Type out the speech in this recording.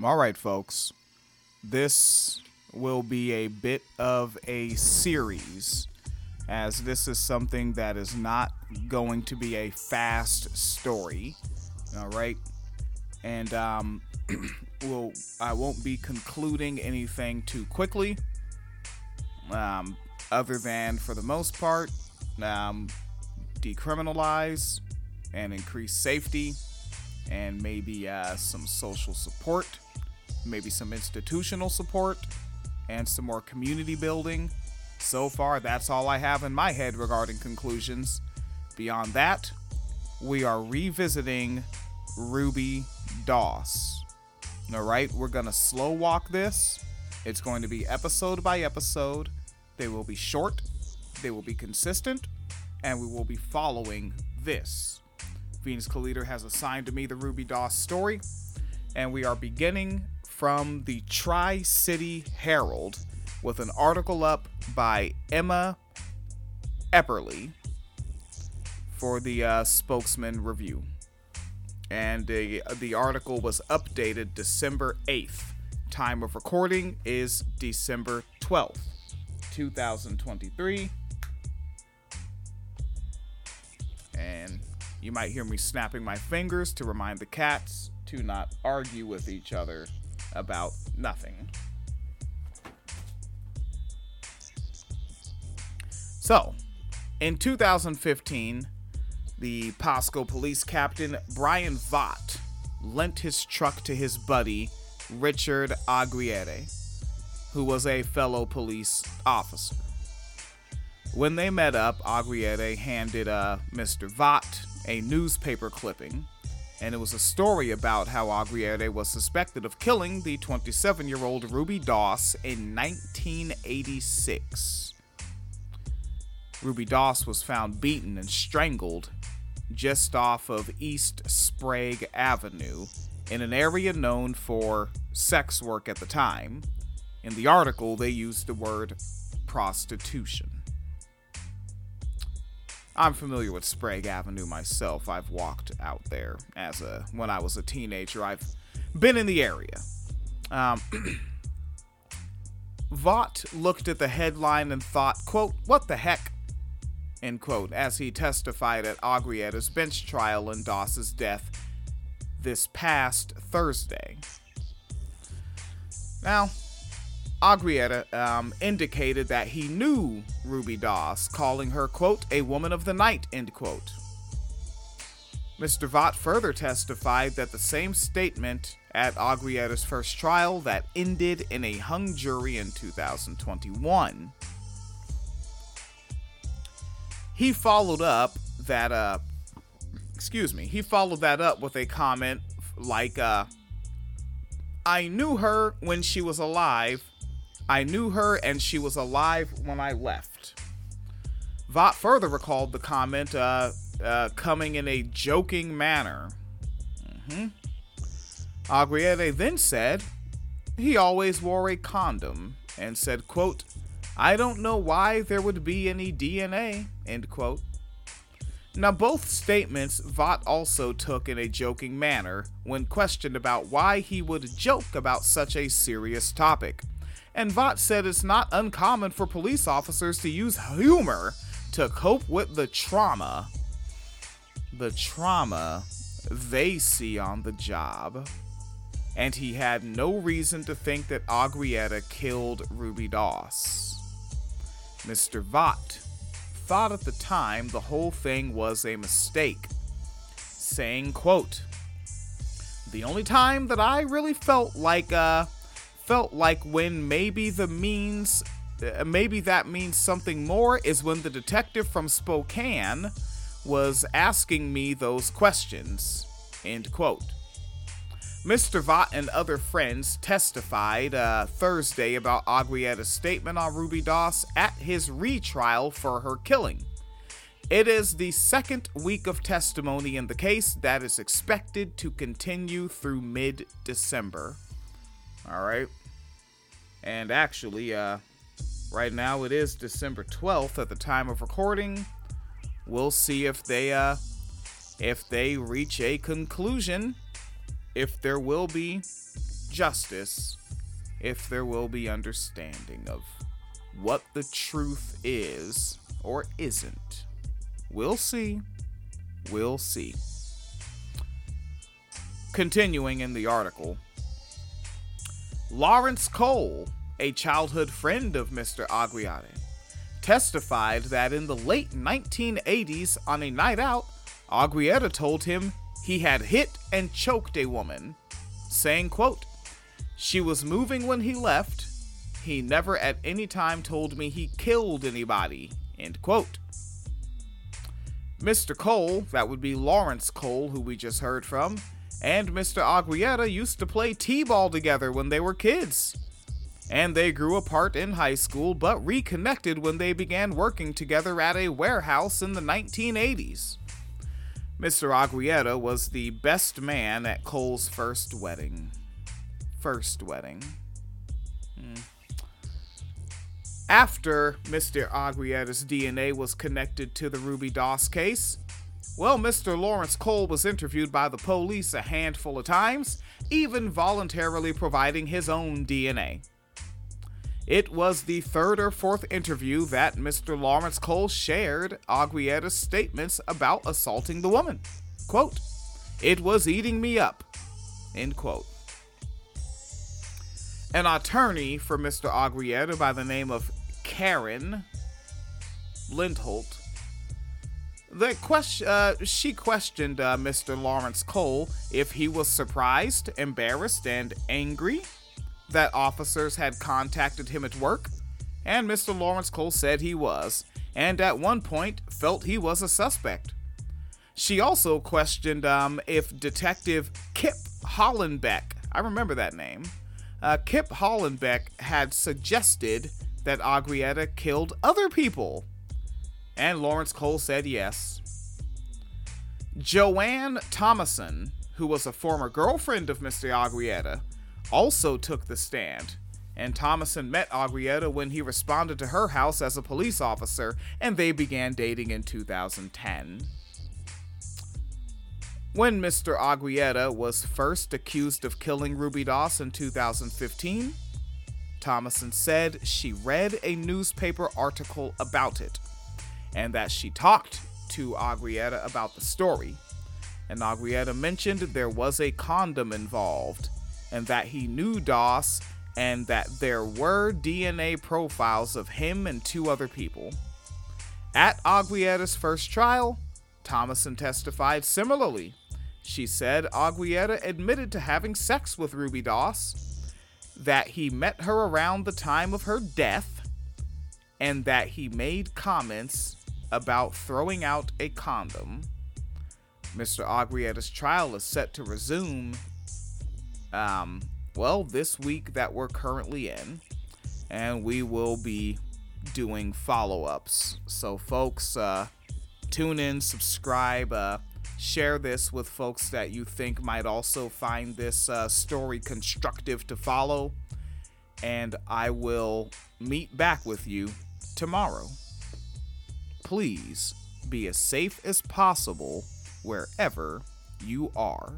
All right, folks. This will be a bit of a series, as this is something that is not going to be a fast story. All right. And um, will I won't be concluding anything too quickly. Um, other than for the most part, um, decriminalize and increase safety, and maybe uh, some social support, maybe some institutional support, and some more community building. So far, that's all I have in my head regarding conclusions. Beyond that, we are revisiting Ruby Doss. All right, we're going to slow walk this. It's going to be episode by episode. They will be short, they will be consistent, and we will be following this. Venus Collider has assigned to me the Ruby Doss story, and we are beginning from the Tri City Herald with an article up by Emma Epperly for the uh, Spokesman Review. And the, the article was updated December 8th. Time of recording is December 12th, 2023. And you might hear me snapping my fingers to remind the cats to not argue with each other about nothing. So, in 2015, the Pasco police captain Brian Vaught lent his truck to his buddy Richard Aguirre, who was a fellow police officer. When they met up, Aguirre handed uh, Mr. Vaught a newspaper clipping, and it was a story about how Aguirre was suspected of killing the 27 year old Ruby Doss in 1986. Ruby Doss was found beaten and strangled just off of East Sprague Avenue in an area known for sex work at the time. In the article, they used the word prostitution. I'm familiar with Sprague Avenue myself. I've walked out there as a when I was a teenager. I've been in the area. Um, Vaught looked at the headline and thought, quote, what the heck? End quote, as he testified at Aguirre's bench trial in Doss's death this past Thursday. Now, Aguirre um, indicated that he knew Ruby Doss, calling her, quote, a woman of the night, end quote. Mr. Vaught further testified that the same statement at Aguirre's first trial that ended in a hung jury in 2021. He followed up that, uh, excuse me, he followed that up with a comment like, uh, I knew her when she was alive I knew her and she was alive when I left. Vaught further recalled the comment uh, uh, coming in a joking manner. Aguirre then said he always wore a condom and said, quote, I don't know why there would be any DNA, end quote. Now, both statements Vaught also took in a joking manner when questioned about why he would joke about such a serious topic and Vaught said it's not uncommon for police officers to use humor to cope with the trauma. The trauma they see on the job. And he had no reason to think that Aguirre killed Ruby Doss. Mr. Vaught thought at the time the whole thing was a mistake, saying, quote, The only time that I really felt like, uh, felt like when maybe the means uh, maybe that means something more is when the detective from Spokane was asking me those questions. End quote. Mr. Vaught and other friends testified uh, Thursday about Aguirre's statement on Ruby Doss at his retrial for her killing. It is the second week of testimony in the case that is expected to continue through mid December. All right. And actually, uh, right now it is December 12th at the time of recording. We'll see if they, uh, if they reach a conclusion, if there will be justice if there will be understanding of what the truth is or isn't. We'll see. We'll see. Continuing in the article, Lawrence Cole, a childhood friend of Mr. Aguirre, testified that in the late 1980s on a night out, Aguirre told him he had hit and choked a woman, saying, quote, She was moving when he left. He never at any time told me he killed anybody, end quote. Mr. Cole, that would be Lawrence Cole, who we just heard from, and Mr. Aguirre used to play T ball together when they were kids. And they grew apart in high school but reconnected when they began working together at a warehouse in the 1980s. Mr. Aguirre was the best man at Cole's first wedding. First wedding. Hmm. After Mr. Aguirre's DNA was connected to the Ruby Doss case, well, Mr. Lawrence Cole was interviewed by the police a handful of times, even voluntarily providing his own DNA. It was the third or fourth interview that Mr. Lawrence Cole shared Aguirre's statements about assaulting the woman. Quote, It was eating me up. End quote. An attorney for Mr. Aguirre by the name of Karen Lindholdt the question, uh, she questioned uh, Mr. Lawrence Cole if he was surprised, embarrassed, and angry that officers had contacted him at work, and Mr. Lawrence Cole said he was, and at one point felt he was a suspect. She also questioned um, if Detective Kip Hollenbeck, I remember that name, uh, Kip Hollenbeck had suggested that Aguirre had killed other people and Lawrence Cole said yes. Joanne Thomason, who was a former girlfriend of Mr. Aguirre, also took the stand, and Thomason met Aguirre when he responded to her house as a police officer, and they began dating in 2010. When Mr. Aguirre was first accused of killing Ruby Doss in 2015, Thomason said she read a newspaper article about it and that she talked to Aguirre about the story. And Aguirre mentioned there was a condom involved, and that he knew Doss, and that there were DNA profiles of him and two other people. At Aguirre's first trial, Thomason testified similarly. She said Aguirre admitted to having sex with Ruby Doss, that he met her around the time of her death, and that he made comments about throwing out a condom. Mr. Aguirre's trial is set to resume, um, well, this week that we're currently in, and we will be doing follow ups. So, folks, uh, tune in, subscribe, uh, share this with folks that you think might also find this uh, story constructive to follow, and I will meet back with you tomorrow please be as safe as possible wherever you are.